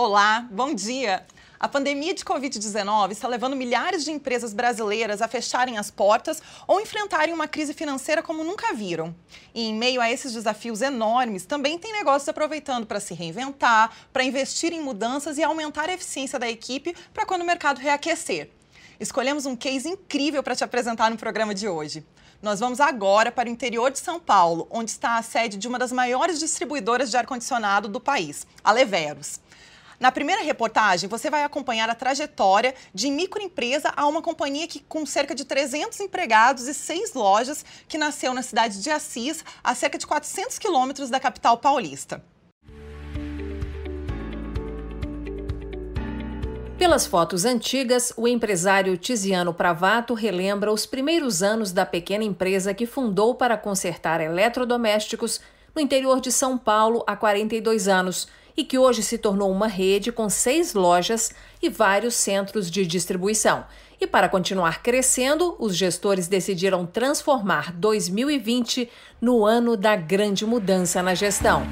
Olá, bom dia. A pandemia de Covid-19 está levando milhares de empresas brasileiras a fecharem as portas ou enfrentarem uma crise financeira como nunca viram. E em meio a esses desafios enormes, também tem negócios aproveitando para se reinventar, para investir em mudanças e aumentar a eficiência da equipe para quando o mercado reaquecer. Escolhemos um case incrível para te apresentar no programa de hoje. Nós vamos agora para o interior de São Paulo, onde está a sede de uma das maiores distribuidoras de ar-condicionado do país, a Leveros. Na primeira reportagem, você vai acompanhar a trajetória de microempresa a uma companhia que, com cerca de 300 empregados e seis lojas, que nasceu na cidade de Assis, a cerca de 400 quilômetros da capital paulista. Pelas fotos antigas, o empresário Tiziano Pravato relembra os primeiros anos da pequena empresa que fundou para consertar eletrodomésticos no interior de São Paulo há 42 anos e que hoje se tornou uma rede com seis lojas e vários centros de distribuição. E para continuar crescendo, os gestores decidiram transformar 2020 no ano da grande mudança na gestão.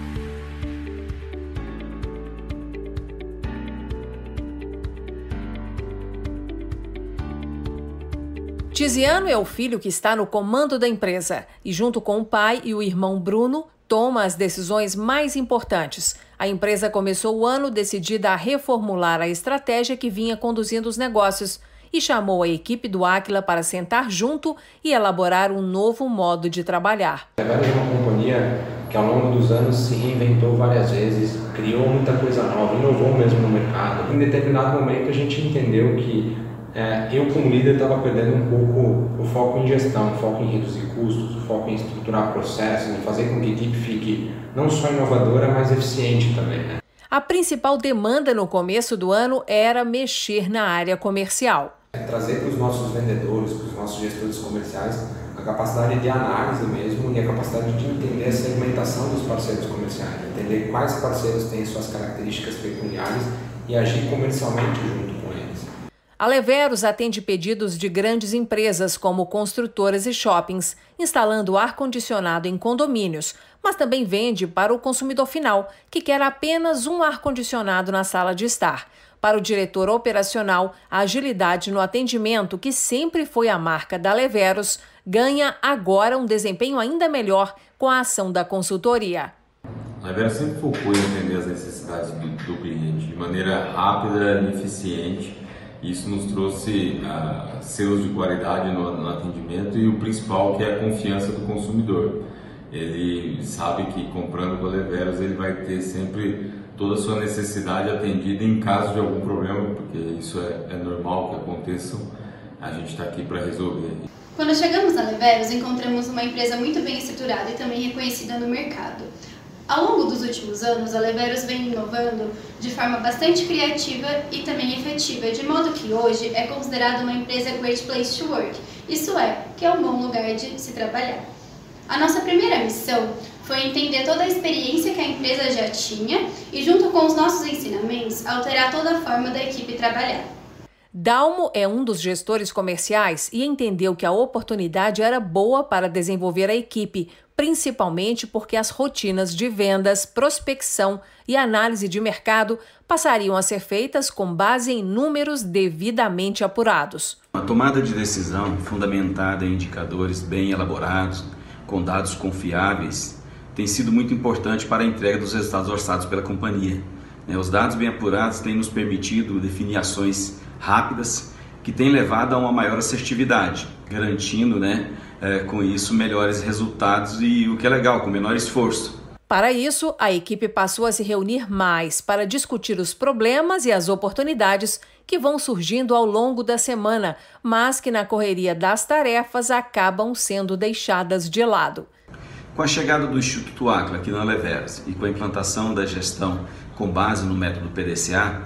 Tiziano é o filho que está no comando da empresa e, junto com o pai e o irmão Bruno, toma as decisões mais importantes, a empresa começou o ano decidida a reformular a estratégia que vinha conduzindo os negócios e chamou a equipe do Aquila para sentar junto e elaborar um novo modo de trabalhar. A Vela é uma companhia que ao longo dos anos se reinventou várias vezes, criou muita coisa nova, inovou mesmo no mercado. Em determinado momento a gente entendeu que é, eu como líder estava perdendo um pouco o foco em gestão, o foco em reduzir custos, o foco em estruturar processos, em fazer com que a equipe fique não só inovadora, mas eficiente também. Né? A principal demanda no começo do ano era mexer na área comercial. É trazer para os nossos vendedores, para os nossos gestores comerciais, a capacidade de análise mesmo e a capacidade de entender a segmentação dos parceiros comerciais, entender quais parceiros têm suas características peculiares e agir comercialmente junto a Leveros atende pedidos de grandes empresas como construtoras e shoppings, instalando ar-condicionado em condomínios, mas também vende para o consumidor final, que quer apenas um ar-condicionado na sala de estar. Para o diretor operacional, a agilidade no atendimento, que sempre foi a marca da Leveros, ganha agora um desempenho ainda melhor com a ação da consultoria. A Leveros sempre focou em atender as necessidades do, do cliente de maneira rápida e eficiente isso nos trouxe uh, selos de qualidade no, no, atendimento e o principal que é a confiança do consumidor. Ele sabe que comprando com a Leveros ele vai ter sempre toda a sua necessidade atendida em caso de algum problema, porque isso é, é normal que aconteça. A gente está aqui para resolver. Quando chegamos na Leveros, encontramos uma empresa muito bem estruturada e também reconhecida no mercado. Ao longo dos últimos anos, a Leveros vem inovando de forma bastante criativa e também efetiva, de modo que hoje é considerada uma empresa Great Place to Work, isso é, que é um bom lugar de se trabalhar. A nossa primeira missão foi entender toda a experiência que a empresa já tinha e, junto com os nossos ensinamentos, alterar toda a forma da equipe trabalhar. Dalmo é um dos gestores comerciais e entendeu que a oportunidade era boa para desenvolver a equipe, principalmente porque as rotinas de vendas, prospecção e análise de mercado passariam a ser feitas com base em números devidamente apurados. A tomada de decisão fundamentada em indicadores bem elaborados, com dados confiáveis, tem sido muito importante para a entrega dos resultados orçados pela companhia. Né, os dados bem apurados têm nos permitido definir ações rápidas que têm levado a uma maior assertividade, garantindo, né, é, com isso melhores resultados e o que é legal, com menor esforço. Para isso, a equipe passou a se reunir mais para discutir os problemas e as oportunidades que vão surgindo ao longo da semana, mas que na correria das tarefas acabam sendo deixadas de lado. Com a chegada do Instituto Acla aqui na Leveras e com a implantação da gestão com base no método PDCA,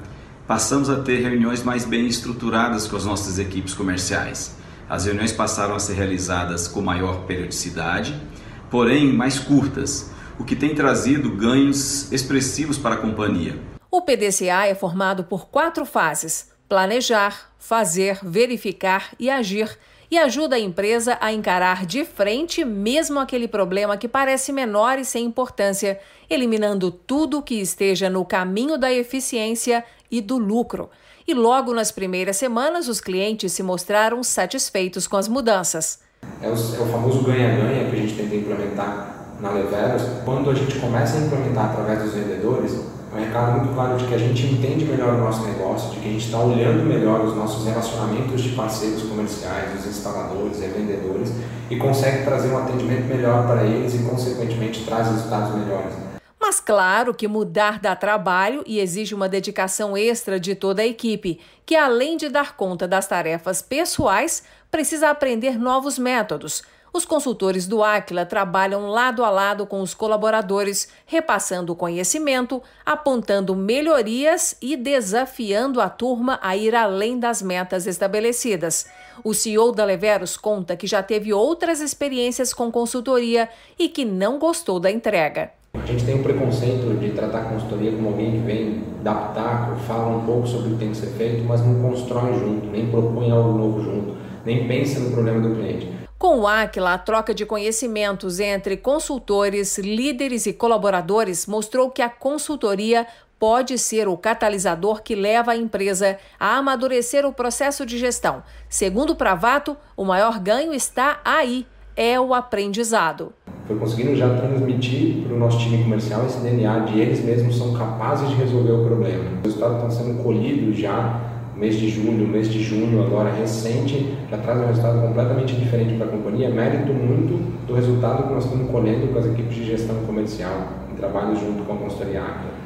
passamos a ter reuniões mais bem estruturadas com as nossas equipes comerciais. As reuniões passaram a ser realizadas com maior periodicidade, porém mais curtas, o que tem trazido ganhos expressivos para a companhia. O PDCA é formado por quatro fases: planejar, fazer, verificar e agir. e ajuda a empresa a encarar de frente mesmo aquele problema que parece menor e sem importância, eliminando tudo que esteja no caminho da eficiência e do lucro. E logo nas primeiras semanas, os clientes se mostraram satisfeitos com as mudanças. É o, é o famoso ganha-ganha que a gente tenta implementar na Leveros. Quando a gente começa a implementar através dos vendedores, é um recado muito claro de que a gente entende melhor o nosso negócio, de que a gente está olhando melhor os nossos relacionamentos de parceiros comerciais, os instaladores e vendedores e consegue trazer um atendimento melhor para eles e, consequentemente, traz resultados melhores. Mas claro que mudar dá trabalho e exige uma dedicação extra de toda a equipe, que além de dar conta das tarefas pessoais, precisa aprender novos métodos. Os consultores do Aquila trabalham lado a lado com os colaboradores, repassando o conhecimento, apontando melhorias e desafiando a turma a ir além das metas estabelecidas. O CEO da Leveros conta que já teve outras experiências com consultoria e que não gostou da entrega. A gente tem um preconceito de tratar a consultoria como alguém que vem dar pitaco, fala um pouco sobre o que tem que ser feito, mas não constrói junto, nem propõe algo novo junto, nem pensa no problema do cliente. Com o Aquila, a troca de conhecimentos entre consultores, líderes e colaboradores mostrou que a consultoria pode ser o catalisador que leva a empresa a amadurecer o processo de gestão. Segundo o Pravato, o maior ganho está aí, é o aprendizado. Foi conseguindo já transmitir para o nosso time comercial esse DNA de eles mesmos são capazes de resolver o problema. Os resultados estão sendo colhidos já mês de julho, mês de junho, agora recente, já traz um resultado completamente diferente para a companhia, mérito muito do resultado que nós estamos colhendo com as equipes de gestão comercial, em trabalho junto com a consultoria Acta.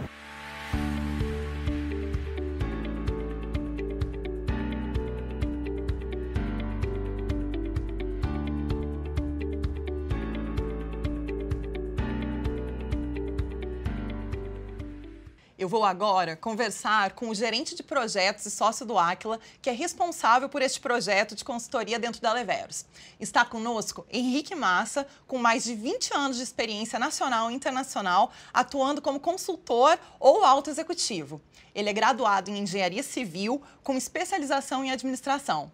Vou agora conversar com o gerente de projetos e sócio do Aquila, que é responsável por este projeto de consultoria dentro da Leveros. Está conosco Henrique Massa, com mais de 20 anos de experiência nacional e internacional, atuando como consultor ou alto executivo. Ele é graduado em engenharia civil, com especialização em administração.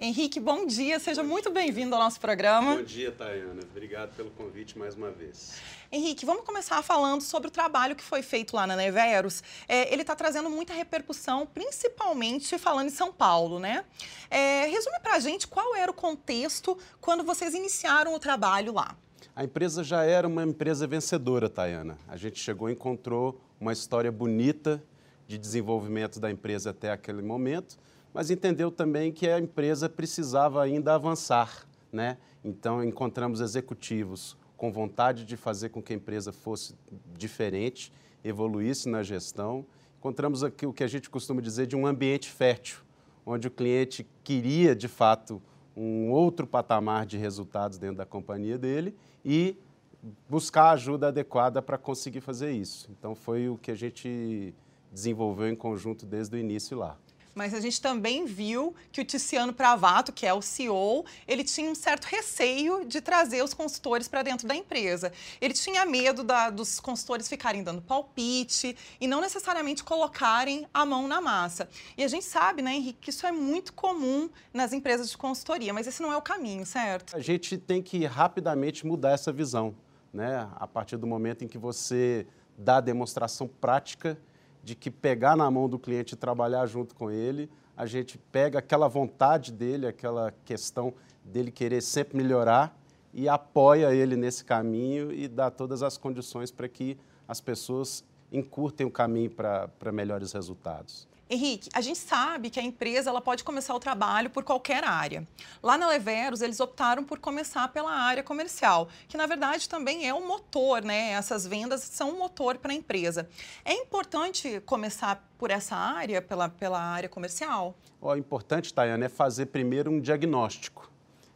Henrique, bom dia, seja bom muito bem-vindo ao nosso programa. Bom dia, Tayana. Obrigado pelo convite mais uma vez. Henrique, vamos começar falando sobre o trabalho que foi feito lá na Neveros. É, ele está trazendo muita repercussão, principalmente falando em São Paulo, né? É, resume para a gente qual era o contexto quando vocês iniciaram o trabalho lá. A empresa já era uma empresa vencedora, Tayana. A gente chegou e encontrou uma história bonita de desenvolvimento da empresa até aquele momento mas entendeu também que a empresa precisava ainda avançar. Né? Então, encontramos executivos com vontade de fazer com que a empresa fosse diferente, evoluísse na gestão. Encontramos aqui o que a gente costuma dizer de um ambiente fértil, onde o cliente queria, de fato, um outro patamar de resultados dentro da companhia dele e buscar a ajuda adequada para conseguir fazer isso. Então, foi o que a gente desenvolveu em conjunto desde o início lá mas a gente também viu que o Tiziano Pravato, que é o CEO, ele tinha um certo receio de trazer os consultores para dentro da empresa. Ele tinha medo da, dos consultores ficarem dando palpite e não necessariamente colocarem a mão na massa. E a gente sabe, né, Henrique, que isso é muito comum nas empresas de consultoria, mas esse não é o caminho, certo? A gente tem que rapidamente mudar essa visão, né? A partir do momento em que você dá a demonstração prática de que pegar na mão do cliente e trabalhar junto com ele, a gente pega aquela vontade dele, aquela questão dele querer sempre melhorar e apoia ele nesse caminho e dá todas as condições para que as pessoas encurtem o caminho para melhores resultados. Henrique, a gente sabe que a empresa ela pode começar o trabalho por qualquer área. Lá na Leveros, eles optaram por começar pela área comercial, que na verdade também é um motor, né? Essas vendas são um motor para a empresa. É importante começar por essa área, pela, pela área comercial? O importante, Tayana, é fazer primeiro um diagnóstico.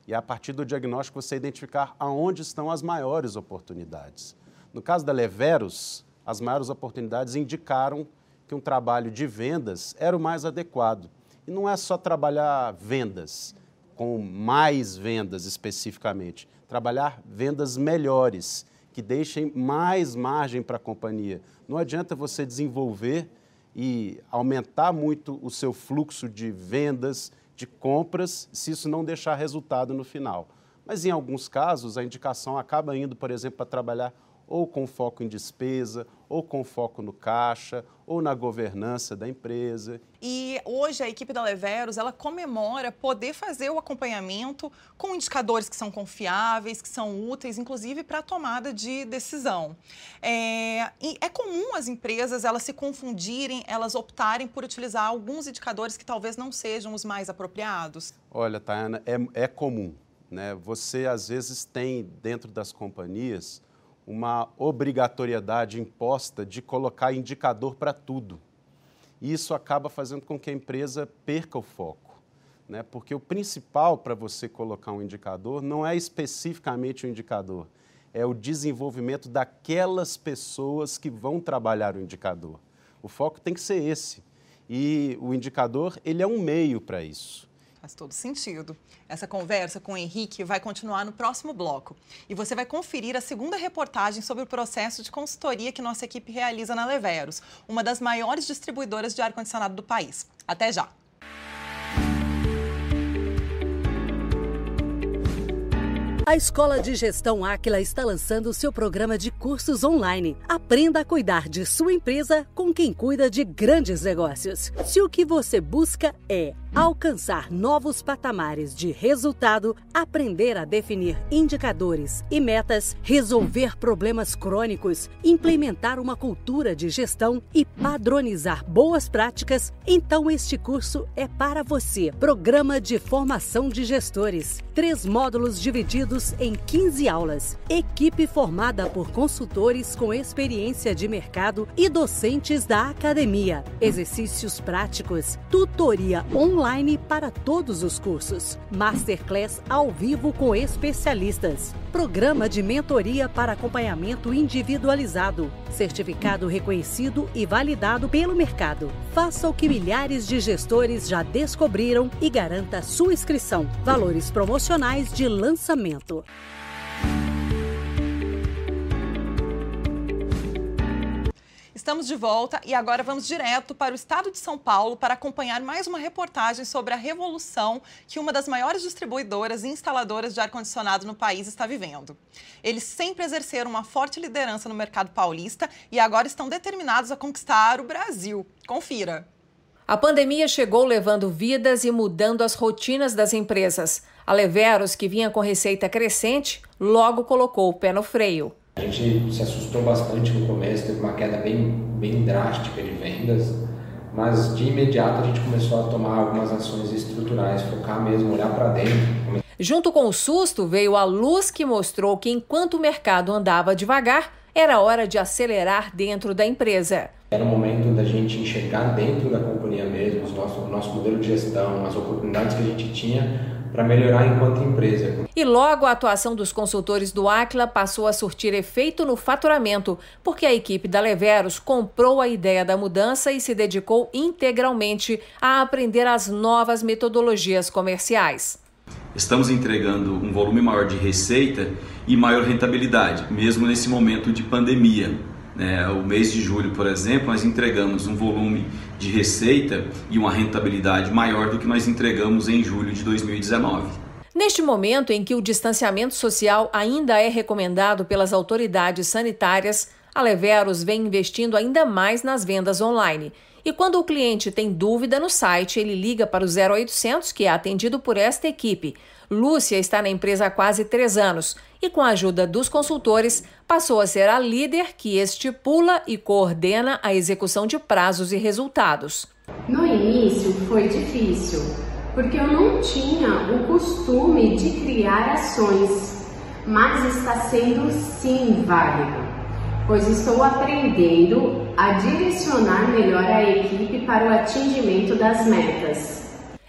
E a partir do diagnóstico você identificar aonde estão as maiores oportunidades. No caso da Leveros, as maiores oportunidades indicaram que um trabalho de vendas era o mais adequado. E não é só trabalhar vendas, com mais vendas especificamente, trabalhar vendas melhores, que deixem mais margem para a companhia. Não adianta você desenvolver e aumentar muito o seu fluxo de vendas, de compras se isso não deixar resultado no final. Mas em alguns casos, a indicação acaba indo, por exemplo, para trabalhar ou com foco em despesa, ou com foco no caixa, ou na governança da empresa. E hoje a equipe da Leveros, ela comemora poder fazer o acompanhamento com indicadores que são confiáveis, que são úteis, inclusive para a tomada de decisão. É, é comum as empresas elas se confundirem, elas optarem por utilizar alguns indicadores que talvez não sejam os mais apropriados? Olha, Tayana, é, é comum. Né? Você, às vezes, tem dentro das companhias uma obrigatoriedade imposta de colocar indicador para tudo. E isso acaba fazendo com que a empresa perca o foco. Né? Porque o principal para você colocar um indicador não é especificamente o indicador, é o desenvolvimento daquelas pessoas que vão trabalhar o indicador. O foco tem que ser esse. E o indicador, ele é um meio para isso. Faz todo sentido. Essa conversa com o Henrique vai continuar no próximo bloco. E você vai conferir a segunda reportagem sobre o processo de consultoria que nossa equipe realiza na Leveros, uma das maiores distribuidoras de ar-condicionado do país. Até já! A Escola de Gestão Áquila está lançando seu programa de cursos online. Aprenda a cuidar de sua empresa com quem cuida de grandes negócios. Se o que você busca é alcançar novos patamares de resultado, aprender a definir indicadores e metas, resolver problemas crônicos, implementar uma cultura de gestão e padronizar boas práticas, então este curso é para você. Programa de Formação de Gestores. Três módulos divididos em 15 aulas. Equipe formada por consultores com experiência de mercado e docentes da academia. Exercícios práticos, tutoria online online para todos os cursos, masterclass ao vivo com especialistas, programa de mentoria para acompanhamento individualizado, certificado reconhecido e validado pelo mercado. Faça o que milhares de gestores já descobriram e garanta sua inscrição. Valores promocionais de lançamento. Estamos de volta e agora vamos direto para o estado de São Paulo para acompanhar mais uma reportagem sobre a revolução que uma das maiores distribuidoras e instaladoras de ar-condicionado no país está vivendo. Eles sempre exerceram uma forte liderança no mercado paulista e agora estão determinados a conquistar o Brasil. Confira. A pandemia chegou levando vidas e mudando as rotinas das empresas. A Leveros, que vinha com receita crescente, logo colocou o pé no freio. A gente se assustou bastante no começo, teve uma queda bem, bem drástica de vendas, mas de imediato a gente começou a tomar algumas ações estruturais, focar mesmo, olhar para dentro. Junto com o susto veio a luz que mostrou que enquanto o mercado andava devagar, era hora de acelerar dentro da empresa. Era o momento da gente enxergar dentro da companhia mesmo, o nosso, nosso modelo de gestão, as oportunidades que a gente tinha para melhorar enquanto empresa. E logo a atuação dos consultores do Aquila passou a surtir efeito no faturamento, porque a equipe da Leveros comprou a ideia da mudança e se dedicou integralmente a aprender as novas metodologias comerciais. Estamos entregando um volume maior de receita e maior rentabilidade, mesmo nesse momento de pandemia. É, o mês de julho, por exemplo, nós entregamos um volume de receita e uma rentabilidade maior do que nós entregamos em julho de 2019. Neste momento em que o distanciamento social ainda é recomendado pelas autoridades sanitárias, a Leveros vem investindo ainda mais nas vendas online. E quando o cliente tem dúvida no site, ele liga para o 0800, que é atendido por esta equipe. Lúcia está na empresa há quase três anos e, com a ajuda dos consultores, passou a ser a líder que estipula e coordena a execução de prazos e resultados. No início foi difícil, porque eu não tinha o costume de criar ações, mas está sendo sim válido, pois estou aprendendo a direcionar melhor a equipe para o atingimento das metas.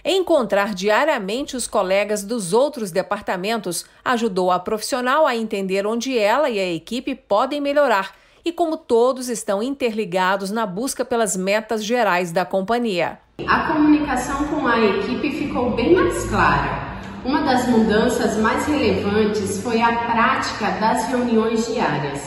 Encontrar diariamente os colegas dos outros departamentos ajudou a profissional a entender onde ela e a equipe podem melhorar e como todos estão interligados na busca pelas metas gerais da companhia. A comunicação com a equipe ficou bem mais clara. Uma das mudanças mais relevantes foi a prática das reuniões diárias,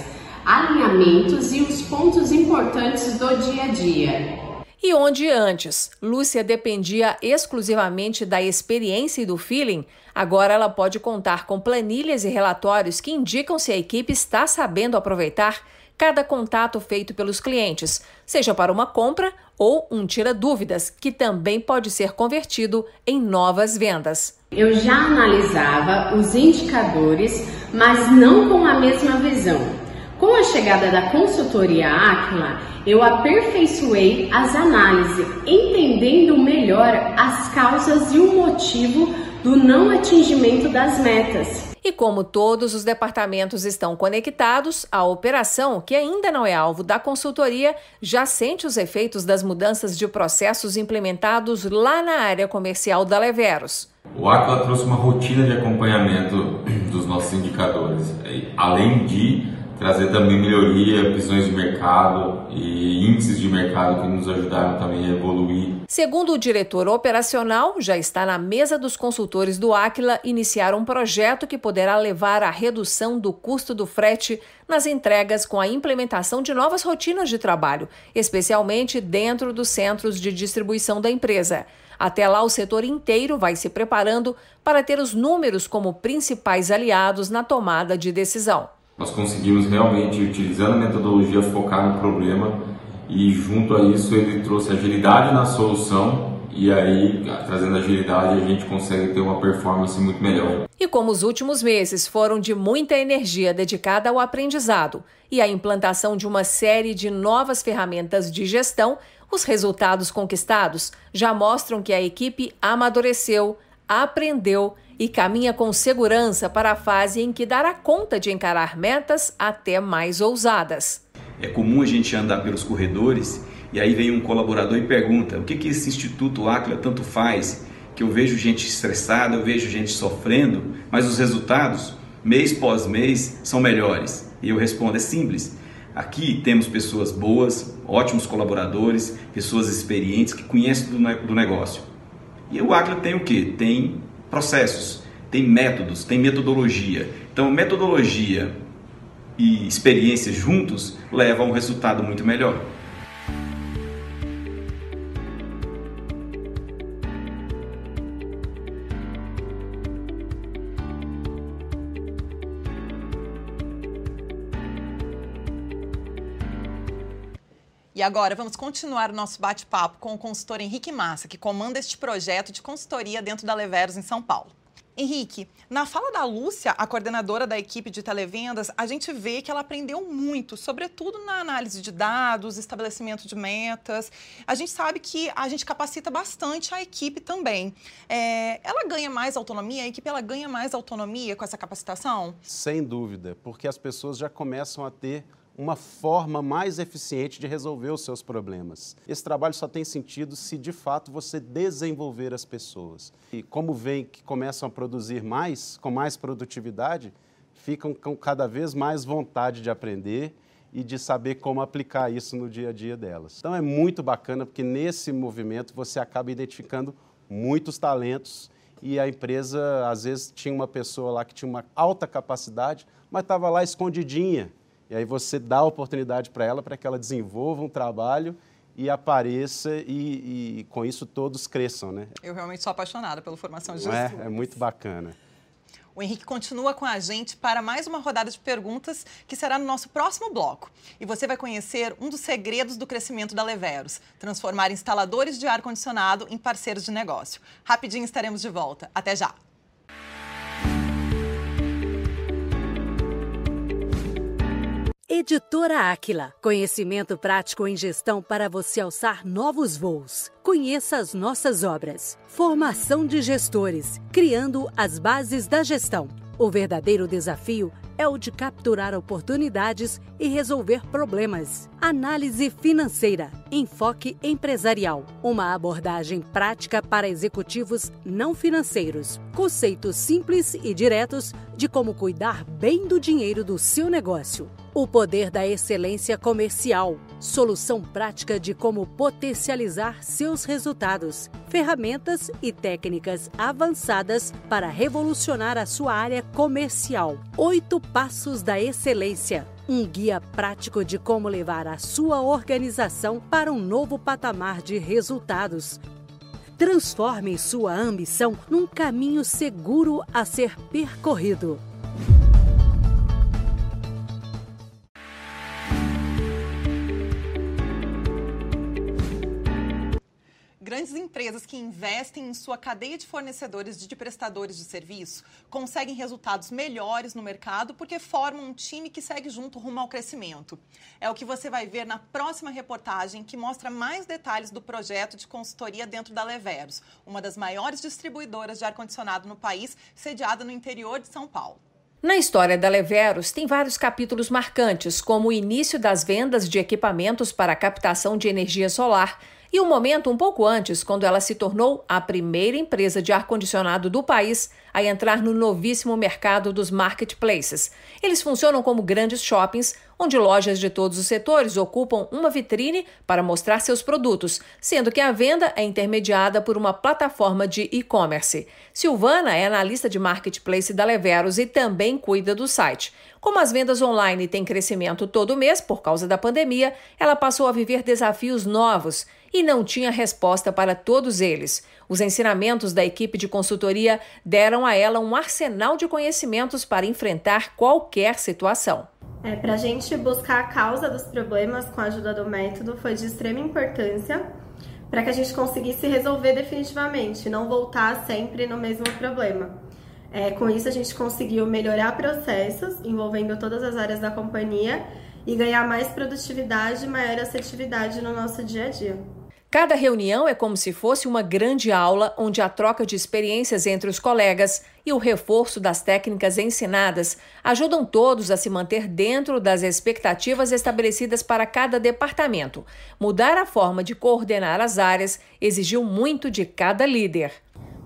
alinhamentos e os pontos importantes do dia a dia. E onde antes Lúcia dependia exclusivamente da experiência e do feeling, agora ela pode contar com planilhas e relatórios que indicam se a equipe está sabendo aproveitar cada contato feito pelos clientes, seja para uma compra ou um tira dúvidas, que também pode ser convertido em novas vendas. Eu já analisava os indicadores, mas não com a mesma visão. Com a chegada da consultoria Aquila, eu aperfeiçoei as análises, entendendo melhor as causas e o motivo do não atingimento das metas. E como todos os departamentos estão conectados, a operação, que ainda não é alvo da consultoria, já sente os efeitos das mudanças de processos implementados lá na área comercial da Leveros. O Aquila trouxe uma rotina de acompanhamento dos nossos indicadores, além de trazer também melhoria, visões de mercado e índices de mercado que nos ajudaram também a evoluir. Segundo o diretor operacional, já está na mesa dos consultores do Aquila iniciar um projeto que poderá levar à redução do custo do frete nas entregas com a implementação de novas rotinas de trabalho, especialmente dentro dos centros de distribuição da empresa. Até lá, o setor inteiro vai se preparando para ter os números como principais aliados na tomada de decisão nós conseguimos realmente, utilizando a metodologia, focar no problema e junto a isso ele trouxe agilidade na solução e aí, trazendo agilidade, a gente consegue ter uma performance muito melhor. E como os últimos meses foram de muita energia dedicada ao aprendizado e à implantação de uma série de novas ferramentas de gestão, os resultados conquistados já mostram que a equipe amadureceu, aprendeu e caminha com segurança para a fase em que dará conta de encarar metas até mais ousadas. É comum a gente andar pelos corredores e aí vem um colaborador e pergunta: o que, que esse Instituto Aquila tanto faz? Que eu vejo gente estressada, eu vejo gente sofrendo, mas os resultados, mês pós mês, são melhores. E eu respondo: é simples. Aqui temos pessoas boas, ótimos colaboradores, pessoas experientes que conhecem do, negócio. E o Aquila tem o que? Tem processos, tem métodos, tem metodologia. Então, metodologia e experiência juntos levam a um resultado muito melhor. E agora vamos continuar o nosso bate-papo com o consultor Henrique Massa, que comanda este projeto de consultoria dentro da Leveros em São Paulo. Henrique, na fala da Lúcia, a coordenadora da equipe de televendas, a gente vê que ela aprendeu muito, sobretudo na análise de dados, estabelecimento de metas. A gente sabe que a gente capacita bastante a equipe também. É, ela ganha mais autonomia? A equipe ela ganha mais autonomia com essa capacitação? Sem dúvida, porque as pessoas já começam a ter uma forma mais eficiente de resolver os seus problemas. Esse trabalho só tem sentido se de fato você desenvolver as pessoas. E como vem que começam a produzir mais, com mais produtividade, ficam com cada vez mais vontade de aprender e de saber como aplicar isso no dia a dia delas. Então é muito bacana porque nesse movimento você acaba identificando muitos talentos e a empresa às vezes tinha uma pessoa lá que tinha uma alta capacidade, mas estava lá escondidinha e aí você dá a oportunidade para ela para que ela desenvolva um trabalho e apareça e, e, com isso todos cresçam, né? Eu realmente sou apaixonada pela formação de Jesus. É, é muito bacana. O Henrique continua com a gente para mais uma rodada de perguntas que será no nosso próximo bloco. E você vai conhecer um dos segredos do crescimento da Leveros, transformar instaladores de ar-condicionado em parceiros de negócio. Rapidinho estaremos de volta. Até já! Editora Áquila. Conhecimento prático em gestão para você alçar novos voos. Conheça as nossas obras. Formação de gestores, criando as bases da gestão. O verdadeiro desafio é o de capturar oportunidades e resolver problemas. Análise financeira, enfoque empresarial, uma abordagem prática para executivos não financeiros. Conceitos simples e diretos de como cuidar bem do dinheiro do seu negócio. O poder da excelência comercial. Solução prática de como potencializar seus resultados. Ferramentas e técnicas avançadas para revolucionar a sua área comercial. Oito Passos da Excelência. Um guia prático de como levar a sua organização para um novo patamar de resultados. Transforme sua ambição num caminho seguro a ser percorrido. Grandes empresas que investem em sua cadeia de fornecedores e de prestadores de serviço conseguem resultados melhores no mercado porque formam um time que segue junto rumo ao crescimento. É o que você vai ver na próxima reportagem que mostra mais detalhes do projeto de consultoria dentro da Leveros, uma das maiores distribuidoras de ar-condicionado no país, sediada no interior de São Paulo. Na história da Leveros, tem vários capítulos marcantes, como o início das vendas de equipamentos para captação de energia solar e um momento um pouco antes, quando ela se tornou a primeira empresa de ar-condicionado do país a entrar no novíssimo mercado dos marketplaces. Eles funcionam como grandes shoppings, onde lojas de todos os setores ocupam uma vitrine para mostrar seus produtos, sendo que a venda é intermediada por uma plataforma de e-commerce. Silvana é analista de marketplace da Leveros e também cuida do site. Como as vendas online têm crescimento todo mês por causa da pandemia, ela passou a viver desafios novos e não tinha resposta para todos eles. Os ensinamentos da equipe de consultoria deram a ela um arsenal de conhecimentos para enfrentar qualquer situação. É, para a gente buscar a causa dos problemas com a ajuda do método foi de extrema importância para que a gente conseguisse resolver definitivamente, não voltar sempre no mesmo problema. É, com isso, a gente conseguiu melhorar processos envolvendo todas as áreas da companhia e ganhar mais produtividade e maior assertividade no nosso dia a dia. Cada reunião é como se fosse uma grande aula onde a troca de experiências entre os colegas e o reforço das técnicas ensinadas ajudam todos a se manter dentro das expectativas estabelecidas para cada departamento. Mudar a forma de coordenar as áreas exigiu muito de cada líder.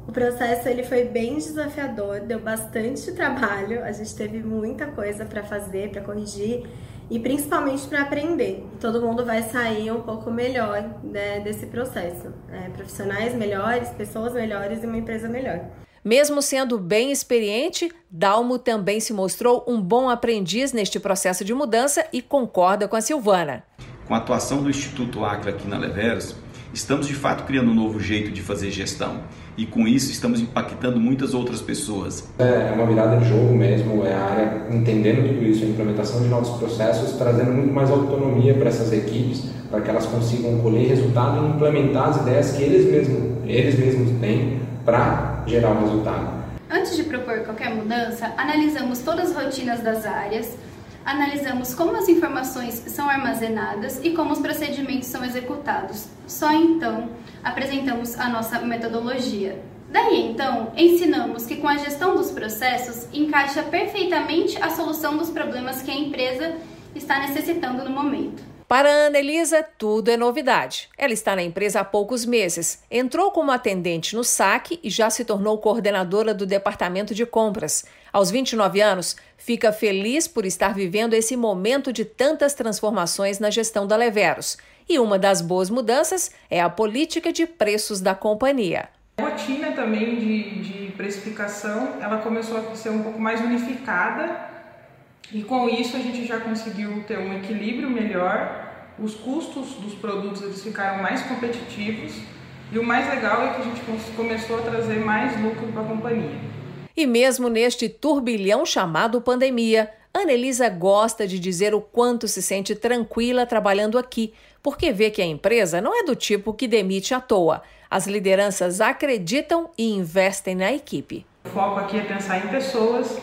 O processo ele foi bem desafiador, deu bastante trabalho, a gente teve muita coisa para fazer, para corrigir e principalmente para aprender. Todo mundo vai sair um pouco melhor né, desse processo. É, profissionais melhores, pessoas melhores e uma empresa melhor. Mesmo sendo bem experiente, Dalmo também se mostrou um bom aprendiz neste processo de mudança e concorda com a Silvana. Com a atuação do Instituto Acre aqui na Leveros, estamos de fato criando um novo jeito de fazer gestão e com isso estamos impactando muitas outras pessoas. É uma virada de jogo mesmo, é a área entendendo tudo isso, a implementação de novos processos, trazendo muito mais autonomia para essas equipes, para que elas consigam colher resultado e implementar as ideias que eles mesmos, eles mesmos têm para gerar o resultado. Antes de propor qualquer mudança, analisamos todas as rotinas das áreas, analisamos como as informações são armazenadas e como os procedimentos são executados. Só então apresentamos a nossa metodologia. Daí então, ensinamos que com a gestão dos processos encaixa perfeitamente a solução dos problemas que a empresa está necessitando no momento. Para a Ana Elisa, tudo é novidade. Ela está na empresa há poucos meses. Entrou como atendente no saque e já se tornou coordenadora do departamento de compras. Aos 29 anos, fica feliz por estar vivendo esse momento de tantas transformações na gestão da Leveros. E uma das boas mudanças é a política de preços da companhia. A rotina também de, de precificação, ela começou a ser um pouco mais unificada e com isso a gente já conseguiu ter um equilíbrio melhor, os custos dos produtos eles ficaram mais competitivos e o mais legal é que a gente começou a trazer mais lucro para a companhia. E mesmo neste turbilhão chamado pandemia, Anelisa gosta de dizer o quanto se sente tranquila trabalhando aqui, porque vê que a empresa não é do tipo que demite à toa. As lideranças acreditam e investem na equipe. O foco aqui é pensar em pessoas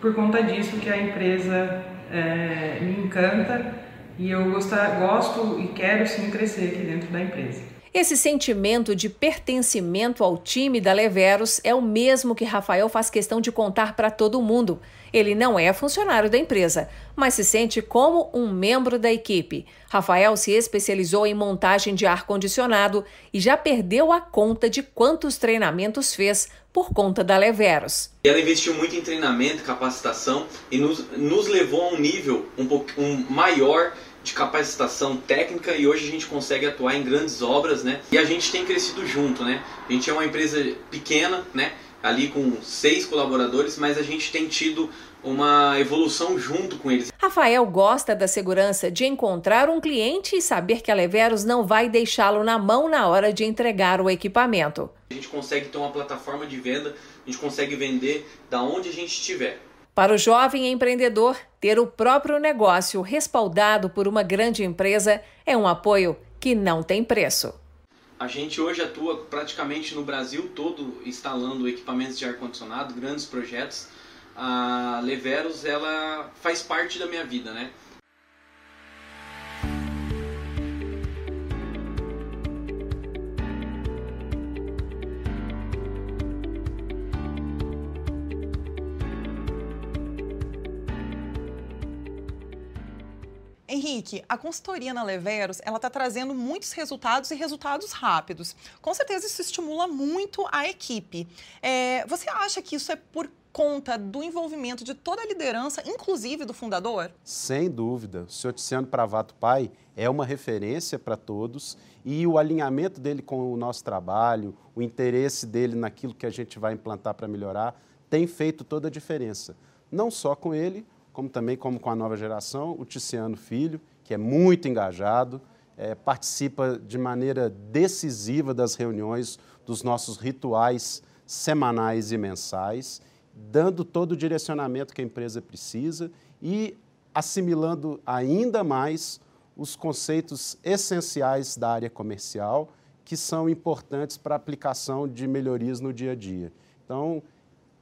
por conta disso que a empresa é, me encanta e eu gostar, gosto e quero sim crescer aqui dentro da empresa. Esse sentimento de pertencimento ao time da Leveros é o mesmo que Rafael faz questão de contar para todo mundo. Ele não é funcionário da empresa, mas se sente como um membro da equipe. Rafael se especializou em montagem de ar-condicionado e já perdeu a conta de quantos treinamentos fez por conta da Leveros. Ela investiu muito em treinamento, capacitação e nos, nos levou a um nível um pouco um maior de capacitação técnica e hoje a gente consegue atuar em grandes obras, né? E a gente tem crescido junto, né? A gente é uma empresa pequena, né? Ali com seis colaboradores, mas a gente tem tido uma evolução junto com eles. Rafael gosta da segurança de encontrar um cliente e saber que a Leveros não vai deixá-lo na mão na hora de entregar o equipamento. A gente consegue ter uma plataforma de venda, a gente consegue vender da onde a gente estiver. Para o jovem empreendedor, ter o próprio negócio respaldado por uma grande empresa é um apoio que não tem preço. A gente hoje atua praticamente no Brasil todo instalando equipamentos de ar-condicionado, grandes projetos. A Leveros ela faz parte da minha vida, né? Henrique, a consultoria na Leveros, ela está trazendo muitos resultados e resultados rápidos. Com certeza isso estimula muito a equipe. É, você acha que isso é por conta do envolvimento de toda a liderança, inclusive do fundador? Sem dúvida. O senhor Tiziano Pravato Pai é uma referência para todos e o alinhamento dele com o nosso trabalho, o interesse dele naquilo que a gente vai implantar para melhorar, tem feito toda a diferença. Não só com ele, como também como com a nova geração, o Ticiano Filho, que é muito engajado, é, participa de maneira decisiva das reuniões, dos nossos rituais semanais e mensais, dando todo o direcionamento que a empresa precisa e assimilando ainda mais os conceitos essenciais da área comercial, que são importantes para a aplicação de melhorias no dia a dia. Então,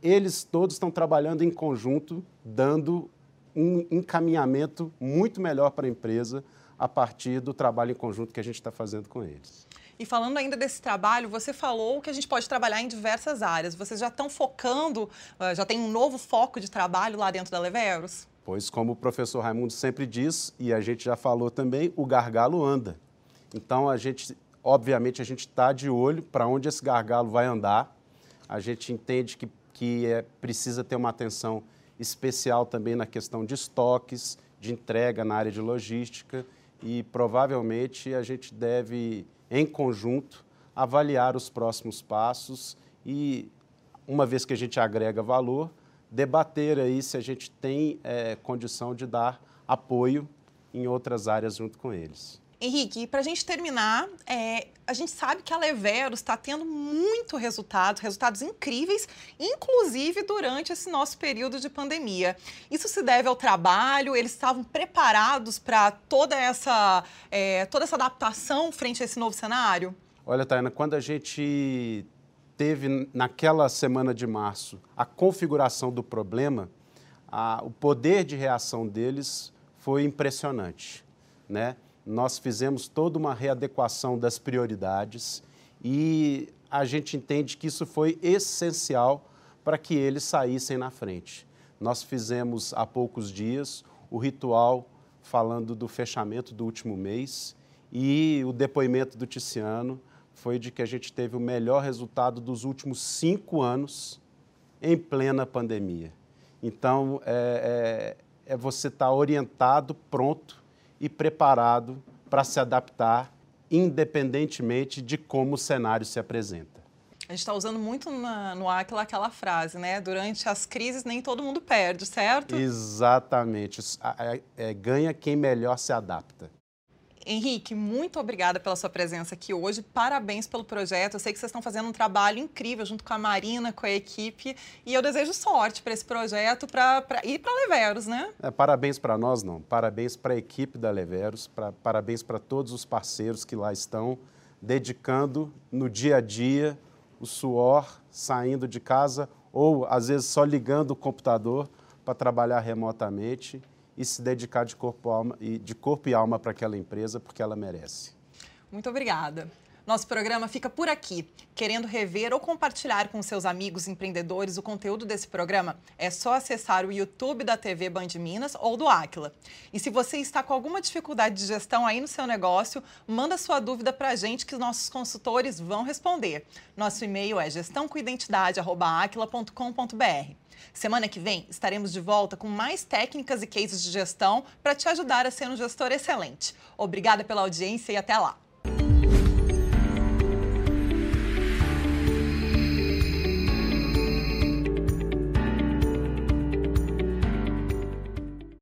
eles todos estão trabalhando em conjunto, dando um encaminhamento muito melhor para a empresa a partir do trabalho em conjunto que a gente está fazendo com eles. E falando ainda desse trabalho, você falou que a gente pode trabalhar em diversas áreas. Vocês já estão focando, ah, já tem um novo foco de trabalho lá dentro da Leveros? Pois, como o professor Raimundo sempre diz, e a gente já falou também, o gargalo anda. Então, a gente, obviamente, a gente está de olho para onde esse gargalo vai andar. A gente entende que, que é, precisa ter uma atenção especial também na questão de estoques, de entrega na área de logística e provavelmente a gente deve, em conjunto, avaliar os próximos passos e, uma vez que a gente agrega valor, debater aí se a gente tem é, condição de dar apoio em outras áreas junto com eles. Henrique, para a gente terminar, é, a gente sabe que a Leveros está tendo muito resultado, resultados incríveis, inclusive durante esse nosso período de pandemia. Isso se deve ao trabalho? Eles estavam preparados para toda essa é, toda essa adaptação frente a esse novo cenário? Olha, Tayana, quando a gente teve naquela semana de março a configuração do problema, a, o poder de reação deles foi impressionante, né? Nós fizemos toda uma readequação das prioridades e a gente entende que isso foi essencial para que eles saíssem na frente. Nós fizemos há poucos dias o ritual falando do fechamento do último mês e o depoimento do Ticiano foi de que a gente teve o melhor resultado dos últimos cinco anos em plena pandemia. Então, é, é, é você estar tá orientado, pronto e preparado para se adaptar, independentemente de como o cenário se apresenta. A gente está usando muito na, no Aquila aquela frase, né? Durante as crises nem todo mundo perde, certo? Exatamente. É, é, ganha quem melhor se adapta. Henrique, muito obrigada pela sua presença aqui hoje. Parabéns pelo projeto. Eu sei que vocês estão fazendo um trabalho incrível junto com a Marina, com a equipe. E eu desejo sorte para esse projeto pra, pra, e para a Leveros, né? É, parabéns para nós, não. Parabéns para a equipe da Leveros. Pra, parabéns para todos os parceiros que lá estão, dedicando no dia a dia o suor, saindo de casa ou, às vezes, só ligando o computador para trabalhar remotamente e se dedicar de corpo, alma, de corpo e alma para aquela empresa, porque ela merece. Muito obrigada. Nosso programa fica por aqui. Querendo rever ou compartilhar com seus amigos empreendedores o conteúdo desse programa, é só acessar o YouTube da TV Band Minas ou do Aquila. E se você está com alguma dificuldade de gestão aí no seu negócio, manda sua dúvida para a gente que os nossos consultores vão responder. Nosso e-mail é gestãocoidentidade.aquila.com.br. Semana que vem estaremos de volta com mais técnicas e cases de gestão para te ajudar a ser um gestor excelente. Obrigada pela audiência e até lá!